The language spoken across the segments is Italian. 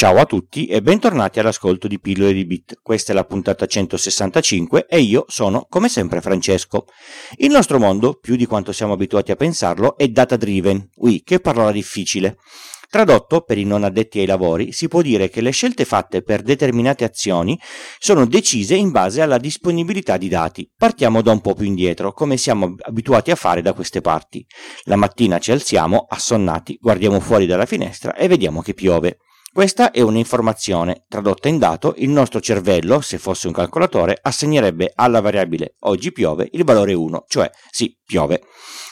Ciao a tutti e bentornati all'ascolto di Pillole di Bit. Questa è la puntata 165 e io sono, come sempre, Francesco. Il nostro mondo, più di quanto siamo abituati a pensarlo, è data driven. Ui, che parola difficile. Tradotto, per i non addetti ai lavori, si può dire che le scelte fatte per determinate azioni sono decise in base alla disponibilità di dati. Partiamo da un po' più indietro, come siamo abituati a fare da queste parti. La mattina ci alziamo, assonnati, guardiamo fuori dalla finestra e vediamo che piove. Questa è un'informazione. Tradotta in dato, il nostro cervello, se fosse un calcolatore, assegnerebbe alla variabile oggi piove il valore 1, cioè sì, piove.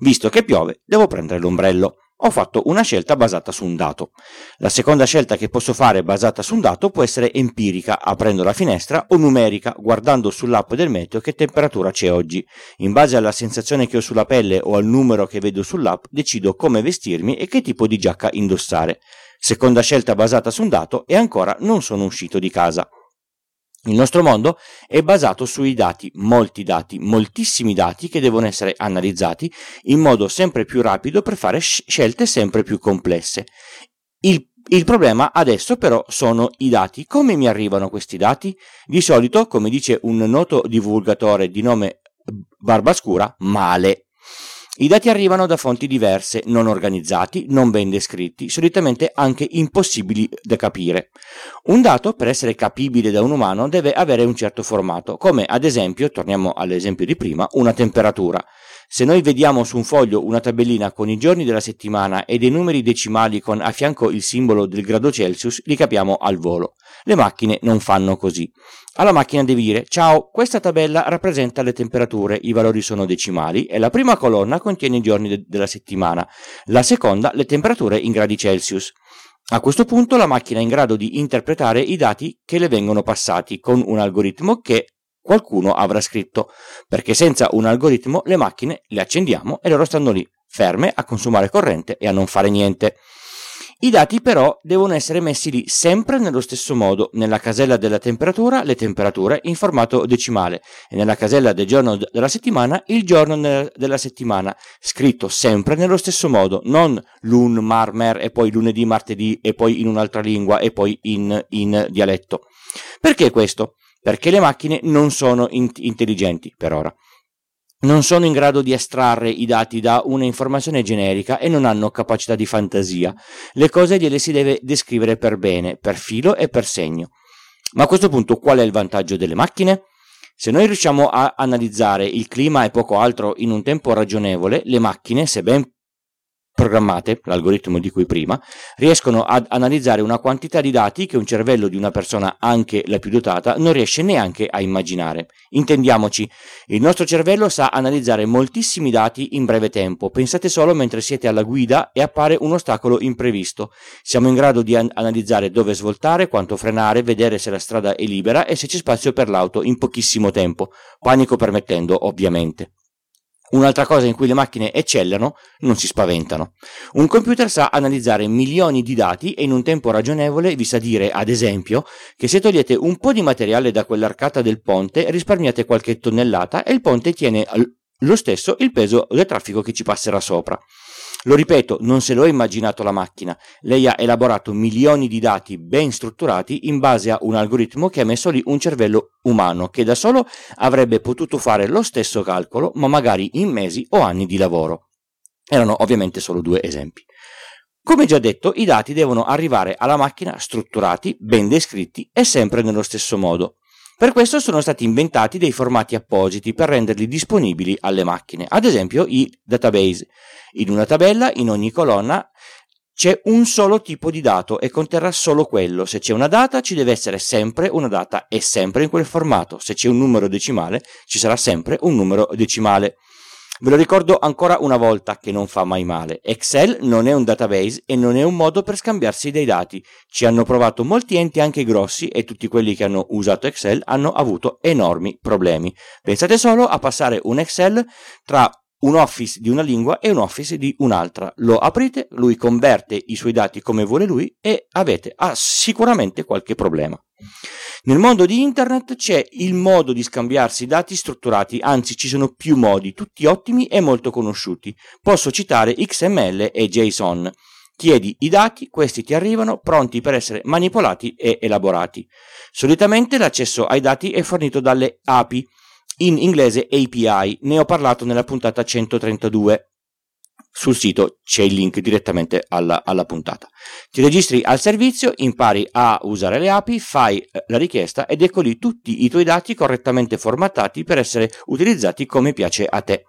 Visto che piove, devo prendere l'ombrello. Ho fatto una scelta basata su un dato. La seconda scelta che posso fare basata su un dato può essere empirica, aprendo la finestra, o numerica, guardando sull'app del meteo che temperatura c'è oggi. In base alla sensazione che ho sulla pelle o al numero che vedo sull'app, decido come vestirmi e che tipo di giacca indossare. Seconda scelta basata su un dato e ancora non sono uscito di casa. Il nostro mondo è basato sui dati, molti dati, moltissimi dati che devono essere analizzati in modo sempre più rapido per fare scelte sempre più complesse. Il, il, problema adesso però sono i dati. Come mi arrivano questi dati? Di solito, come dice un noto divulgatore di nome Barbascura, male. I dati arrivano da fonti diverse, non organizzati, non ben descritti, solitamente anche impossibili da capire. Un dato, per essere capibile da un umano, deve avere un certo formato, come ad esempio, torniamo all'esempio di prima, una temperatura. Se noi vediamo su un foglio una tabellina con i giorni della settimana e dei numeri decimali con a fianco il simbolo del grado Celsius, li capiamo al volo. Le macchine non fanno così. Alla macchina devi dire ciao, questa tabella rappresenta le temperature, i valori sono decimali e la prima colonna contiene i giorni de- della settimana, la seconda le temperature in gradi Celsius. A questo punto la macchina è in grado di interpretare i dati che le vengono passati con un algoritmo che qualcuno avrà scritto, perché senza un algoritmo le macchine le accendiamo e loro stanno lì, ferme a consumare corrente e a non fare niente. I dati però devono essere messi lì sempre nello stesso modo, nella casella della temperatura le temperature in formato decimale e nella casella del giorno della settimana il giorno della settimana, scritto sempre nello stesso modo, non lun, mar, mer e poi lunedì, martedì e poi in un'altra lingua e poi in, in dialetto. Perché questo? Perché le macchine non sono int- intelligenti per ora. Non sono in grado di estrarre i dati da una informazione generica e non hanno capacità di fantasia. Le cose gliele si deve descrivere per bene, per filo e per segno. Ma a questo punto qual è il vantaggio delle macchine? Se noi riusciamo a analizzare il clima e poco altro in un tempo ragionevole, le macchine, se ben programmate, l'algoritmo di cui prima, riescono ad analizzare una quantità di dati che un cervello di una persona, anche la più dotata, non riesce neanche a immaginare. Intendiamoci, il nostro cervello sa analizzare moltissimi dati in breve tempo. Pensate solo mentre siete alla guida e appare un ostacolo imprevisto. Siamo in grado di an- analizzare dove svoltare, quanto frenare, vedere se la strada è libera e se c'è spazio per l'auto in pochissimo tempo, panico permettendo, ovviamente. Un'altra cosa in cui le macchine eccellano, non si spaventano. Un computer sa analizzare milioni di dati e in un tempo ragionevole vi sa dire, ad esempio, che se togliete un po' di materiale da quell'arcata del ponte risparmiate qualche tonnellata e il ponte tiene lo stesso il peso del traffico che ci passerà sopra. Lo ripeto, non se lo è immaginato la macchina, lei ha elaborato milioni di dati ben strutturati in base a un algoritmo che ha messo lì un cervello umano che da solo avrebbe potuto fare lo stesso calcolo, ma magari in mesi o anni di lavoro. Erano ovviamente solo due esempi. Come già detto, i dati devono arrivare alla macchina strutturati, ben descritti e sempre nello stesso modo. Per questo sono stati inventati dei formati appositi per renderli disponibili alle macchine, ad esempio i database. In una tabella, in ogni colonna, c'è un solo tipo di dato e conterrà solo quello. Se c'è una data, ci deve essere sempre una data e sempre in quel formato. Se c'è un numero decimale, ci sarà sempre un numero decimale. Ve lo ricordo ancora una volta che non fa mai male. Excel non è un database e non è un modo per scambiarsi dei dati. Ci hanno provato molti enti anche grossi e tutti quelli che hanno usato Excel hanno avuto enormi problemi. Pensate solo a passare un Excel tra un office di una lingua e un office di un'altra. Lo aprite, lui converte i suoi dati come vuole lui e avete ah, sicuramente qualche problema. Nel mondo di internet c'è il modo di scambiarsi dati strutturati, anzi ci sono più modi, tutti ottimi e molto conosciuti. Posso citare XML e JSON. Chiedi i dati, questi ti arrivano pronti per essere manipolati e elaborati. Solitamente l'accesso ai dati è fornito dalle API, in inglese API, ne ho parlato nella puntata 132 sul sito c'è il link direttamente alla, alla, puntata. Ti registri al servizio, impari a usare le API, fai eh, la richiesta ed ecco lì tutti i tuoi dati correttamente formattati per essere utilizzati come piace a te.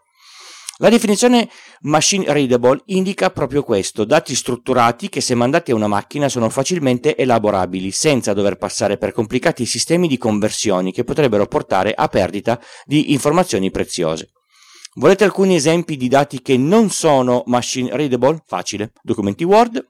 La definizione machine readable indica proprio questo, dati strutturati che se mandati a una macchina sono facilmente elaborabili senza dover passare per complicati sistemi di conversioni che potrebbero portare a perdita di informazioni preziose. Volete alcuni esempi di dati che non sono machine readable? Facile. Documenti Word,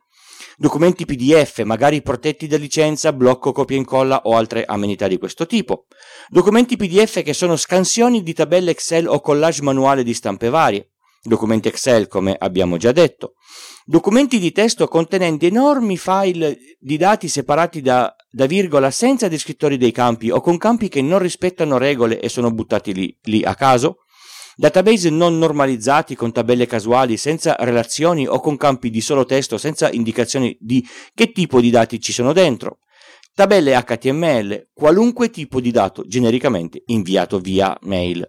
documenti PDF magari protetti da licenza, blocco copia e incolla o altre amenità di questo tipo. Documenti PDF che sono scansioni di tabelle Excel o collage manuale di stampe varie. Documenti Excel come abbiamo già detto. Documenti di testo contenenti enormi file di dati separati da, da virgola senza descrittori dei campi o con campi che non rispettano regole e sono buttati lì, lì a caso database non normalizzati con tabelle casuali senza relazioni o con campi di solo testo senza indicazioni di che tipo di dati ci sono dentro, tabelle HTML, qualunque tipo di dato genericamente inviato via mail.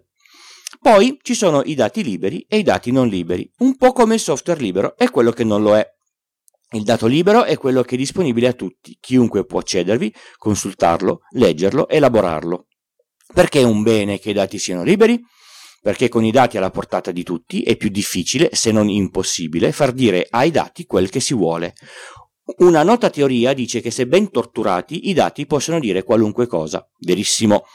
Poi ci sono i dati liberi e i dati non liberi, un po' come il software libero e quello che non lo è. Il dato libero è quello che è disponibile a tutti, chiunque può accedervi, consultarlo, leggerlo, elaborarlo. Perché è un bene che i dati siano liberi? Perché con i dati alla portata di tutti è più difficile, se non impossibile, far dire ai dati quel che si vuole. Una nota teoria dice che se ben torturati i dati possono dire qualunque cosa. Verissimo.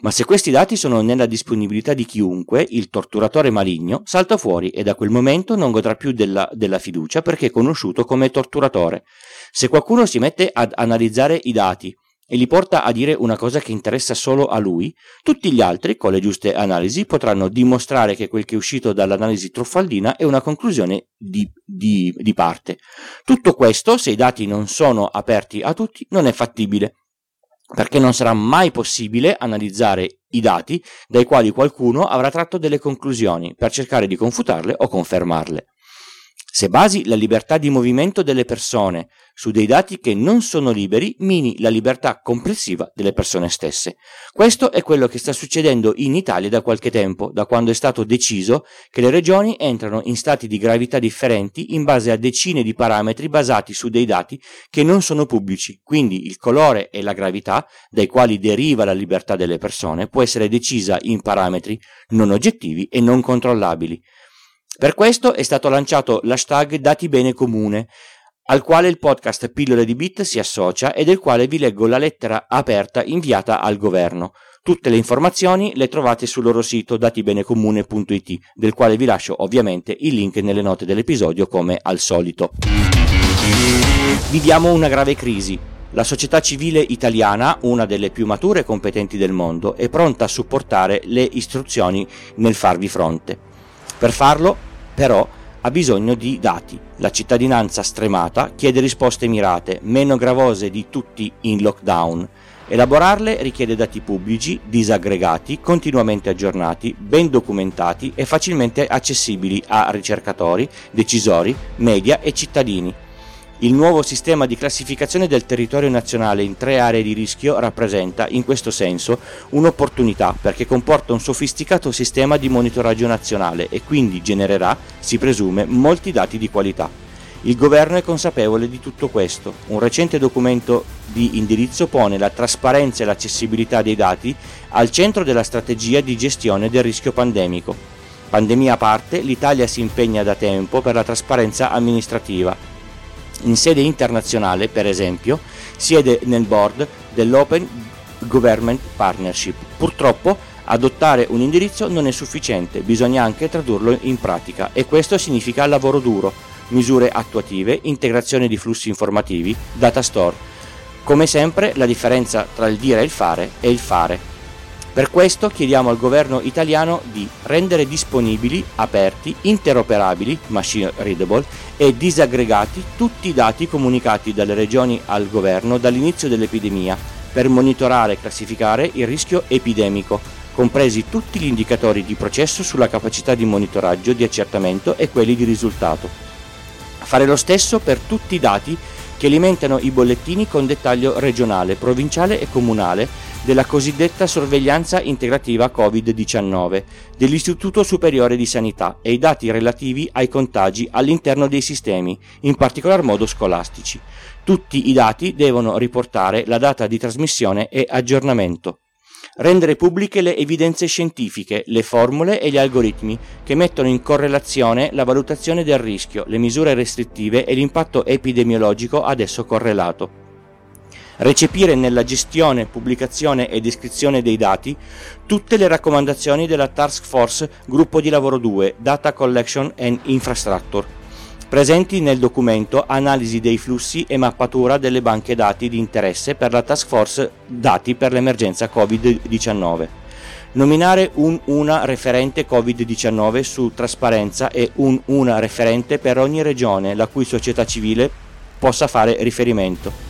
Ma se questi dati sono nella disponibilità di chiunque, il torturatore maligno salta fuori e da quel momento non godrà più della, della, fiducia perché è conosciuto come torturatore. Se qualcuno si mette ad analizzare i dati e li porta a dire una cosa che interessa solo a lui, tutti gli altri, con le giuste analisi, potranno dimostrare che quel che è uscito dall'analisi truffaldina è una conclusione di, di, di parte. Tutto questo, se i dati non sono aperti a tutti, non è fattibile perché non sarà mai possibile analizzare i dati dai quali qualcuno avrà tratto delle conclusioni per cercare di confutarle o confermarle. Se basi la libertà di movimento delle persone su dei dati che non sono liberi, mini la libertà complessiva delle persone stesse. Questo è quello che sta succedendo in Italia da qualche tempo, da quando è stato deciso che le regioni entrano in stati di gravità differenti in base a decine di parametri basati su dei dati che non sono pubblici. Quindi il colore e la gravità, dai quali deriva la libertà delle persone, può essere decisa in parametri non oggettivi e non controllabili. Per questo è stato lanciato l'hashtag Dati Bene Comune, al quale il podcast Pillole di Bit si associa e del quale vi leggo la lettera aperta inviata al governo. Tutte le informazioni le trovate sul loro sito datibenecomune.it, del quale vi lascio ovviamente il link nelle note dell'episodio come al solito. Viviamo una grave crisi. La società civile italiana, una delle più mature e competenti del mondo, è pronta a supportare le istruzioni nel farvi fronte. Per farlo però ha bisogno di dati. La cittadinanza stremata chiede risposte mirate, meno gravose di tutti in lockdown. Elaborarle richiede dati pubblici, disaggregati, continuamente aggiornati, ben documentati e facilmente accessibili a ricercatori, decisori, media e cittadini. Il nuovo sistema di classificazione del territorio nazionale in tre aree di rischio rappresenta, in questo senso, un'opportunità perché comporta un sofisticato sistema di monitoraggio nazionale e quindi genererà, si presume, molti dati di qualità. Il governo è consapevole di tutto questo. Un recente documento di indirizzo pone la trasparenza e l'accessibilità dei dati al centro della strategia di gestione del rischio pandemico. Pandemia a parte, l'Italia si impegna da tempo per la trasparenza amministrativa in sede internazionale, per esempio, siede nel board dell'Open Government Partnership. Purtroppo adottare un indirizzo non è sufficiente, bisogna anche tradurlo in pratica e questo significa lavoro duro, misure attuative, integrazione di flussi informativi, data store. Come sempre la differenza tra il dire e il fare è il fare. Per questo chiediamo al governo italiano di rendere disponibili, aperti, interoperabili, machine readable e disaggregati tutti i dati comunicati dalle regioni al governo dall'inizio dell'epidemia per monitorare e classificare il rischio epidemico, compresi tutti gli indicatori di processo sulla capacità di monitoraggio, di accertamento e quelli di risultato. Fare lo stesso per tutti i dati che alimentano i bollettini con dettaglio regionale, provinciale e comunale della cosiddetta sorveglianza integrativa Covid-19 dell'Istituto Superiore di Sanità e i dati relativi ai contagi all'interno dei sistemi, in particolar modo scolastici. Tutti i dati devono riportare la data di trasmissione e aggiornamento rendere pubbliche le evidenze scientifiche, le formule e gli algoritmi che mettono in correlazione la valutazione del rischio, le misure restrittive e l'impatto epidemiologico ad esso correlato. Recepire nella gestione, pubblicazione e descrizione dei dati tutte le raccomandazioni della Task Force Gruppo di Lavoro 2 Data Collection and Infrastructure presenti nel documento analisi dei flussi e mappatura delle banche dati di interesse per la task force dati per l'emergenza Covid-19. Nominare un una referente Covid-19 su trasparenza e un una referente per ogni regione la cui società civile possa fare riferimento.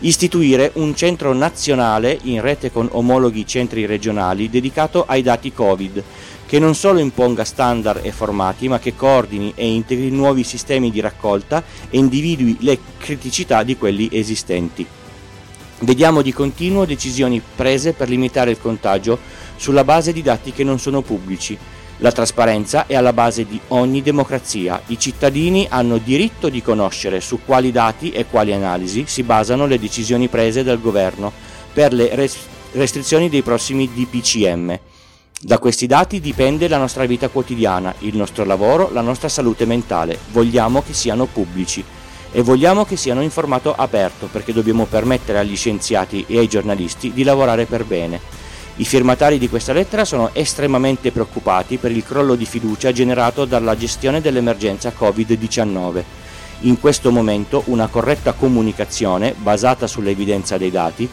Istituire un centro nazionale in rete con omologhi centri regionali dedicato ai dati Covid che non solo imponga standard e formati, ma che coordini e integri nuovi sistemi di raccolta e individui le criticità di quelli esistenti. Vediamo di continuo decisioni prese per limitare il contagio sulla base di dati che non sono pubblici. La trasparenza è alla base di ogni democrazia. I cittadini hanno diritto di conoscere su quali dati e quali analisi si basano le decisioni prese dal governo per le restrizioni dei prossimi DPCM. Da questi dati dipende la nostra vita quotidiana, il nostro lavoro, la nostra salute mentale. Vogliamo che siano pubblici e vogliamo che siano in formato aperto perché dobbiamo permettere agli scienziati e ai giornalisti di lavorare per bene. I firmatari di questa lettera sono estremamente preoccupati per il crollo di fiducia generato dalla gestione dell'emergenza Covid-19. In questo momento una corretta comunicazione basata sull'evidenza dei dati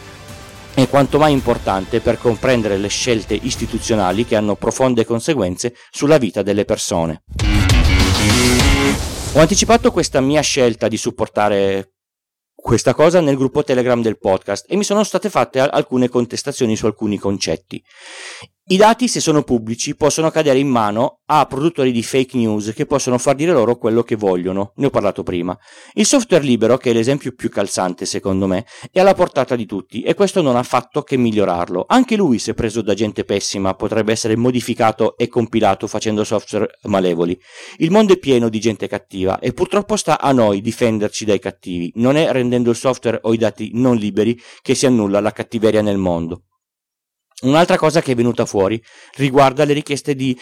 è quanto mai importante per comprendere le scelte istituzionali che hanno profonde conseguenze sulla vita delle persone. Ho anticipato questa mia scelta di supportare questa cosa nel gruppo Telegram del podcast e mi sono state fatte alcune contestazioni su alcuni concetti. I dati, se sono pubblici, possono cadere in mano a produttori di fake news che possono far dire loro quello che vogliono. Ne ho parlato prima. Il software libero, che è l'esempio più calzante secondo me, è alla portata di tutti e questo non ha fatto che migliorarlo. Anche lui, se preso da gente pessima, potrebbe essere modificato e compilato facendo software malevoli. Il mondo è pieno di gente cattiva e purtroppo sta a noi difenderci dai cattivi. Non è rendendo il software o i dati non liberi che si annulla la cattiveria nel mondo. Un'altra cosa che è venuta fuori riguarda le richieste di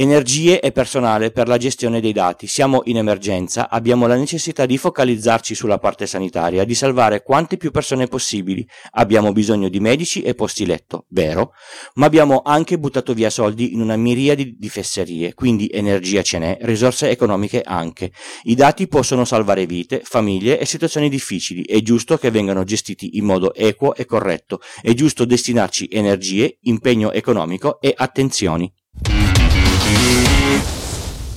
energie e personale per la gestione dei dati. Siamo in emergenza, abbiamo la necessità di focalizzarci sulla parte sanitaria, di salvare quante più persone possibili. Abbiamo bisogno di medici e posti letto, vero, ma abbiamo anche buttato via soldi in una miriade di fesserie, quindi energia ce n'è, risorse economiche anche. I dati possono salvare vite, famiglie e situazioni difficili. È giusto che vengano gestiti in modo equo e corretto. È giusto destinarci energie, impegno economico e attenzioni.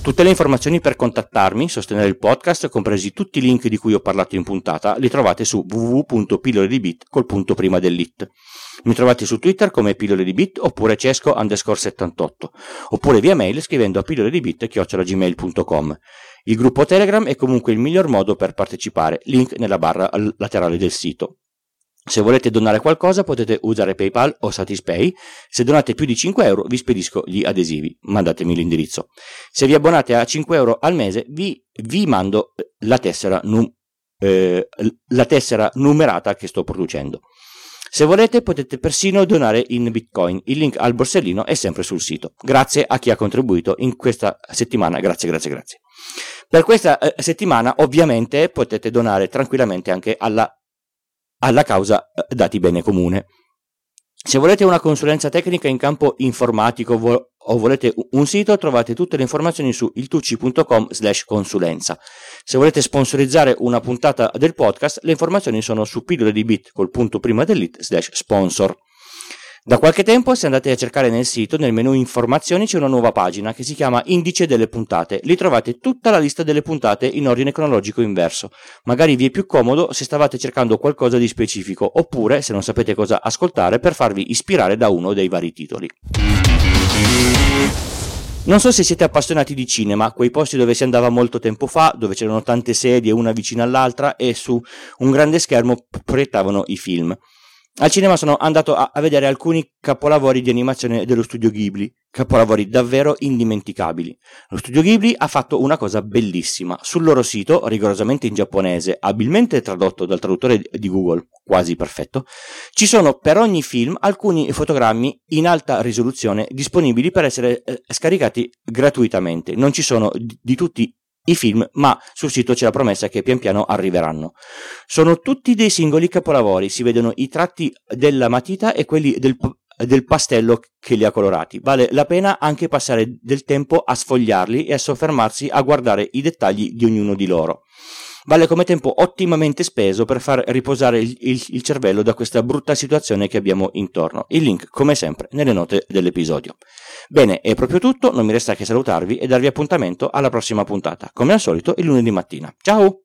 Tutte le informazioni per contattarmi, sostenere il podcast, compresi tutti i link di cui ho parlato in puntata, li trovate su www.pillole di bit col punto prima dell'it. Mi trovate su Twitter come pillole di bit oppure cesco underscore 78, oppure via mail scrivendo a pillole di bit chiocciolagmail.com. Il gruppo Telegram è comunque il miglior modo per partecipare, link nella barra laterale del sito. Se volete donare qualcosa potete usare PayPal o Satispay. Se donate più di 5 euro vi spedisco gli adesivi. Mandatemi l'indirizzo. Se vi abbonate a 5 euro al mese vi, vi mando la tessera, num, eh, la tessera numerata che sto producendo. Se volete potete persino donare in bitcoin. Il link al borsellino è sempre sul sito. Grazie a chi ha contribuito in questa settimana. Grazie, grazie, grazie. Per questa eh, settimana ovviamente potete donare tranquillamente anche alla alla causa eh, dati bene comune. Se volete una consulenza tecnica in campo informatico vo- o volete un sito, trovate tutte le informazioni su iltucci.com slash consulenza. Se volete sponsorizzare una puntata del podcast, le informazioni sono su pillole di bit col punto prima dell'it slash sponsor. Da qualche tempo, se andate a cercare nel sito, nel menu informazioni c'è una nuova pagina che si chiama Indice delle puntate. Lì trovate tutta la lista delle puntate in ordine cronologico inverso. Magari vi è più comodo se stavate cercando qualcosa di specifico, oppure se non sapete cosa ascoltare per farvi ispirare da uno dei vari titoli. Non so se siete appassionati di cinema, quei posti dove si andava molto tempo fa, dove c'erano tante sedie una vicino all'altra e su un grande schermo proiettavano i film. Al cinema sono andato a, a, vedere alcuni capolavori di animazione dello studio Ghibli, capolavori davvero indimenticabili. Lo studio Ghibli ha fatto una cosa bellissima. Sul loro sito, rigorosamente in giapponese, abilmente tradotto dal traduttore di Google, quasi perfetto, ci sono per ogni film alcuni fotogrammi in alta risoluzione disponibili per essere eh, scaricati gratuitamente. Non ci sono di, di tutti i film, ma sul sito c'è la promessa che pian piano arriveranno. Sono tutti dei singoli capolavori, si vedono i tratti della matita e quelli del, del pastello che li ha colorati. Vale la pena anche passare del tempo a sfogliarli e a soffermarsi a guardare i dettagli di ognuno di loro. Vale come tempo ottimamente speso per far riposare il, il, il cervello da questa brutta situazione che abbiamo intorno. Il link, come sempre, nelle note dell'episodio. Bene, è proprio tutto, non mi resta che salutarvi e darvi appuntamento alla prossima puntata, come al solito il lunedì mattina. Ciao!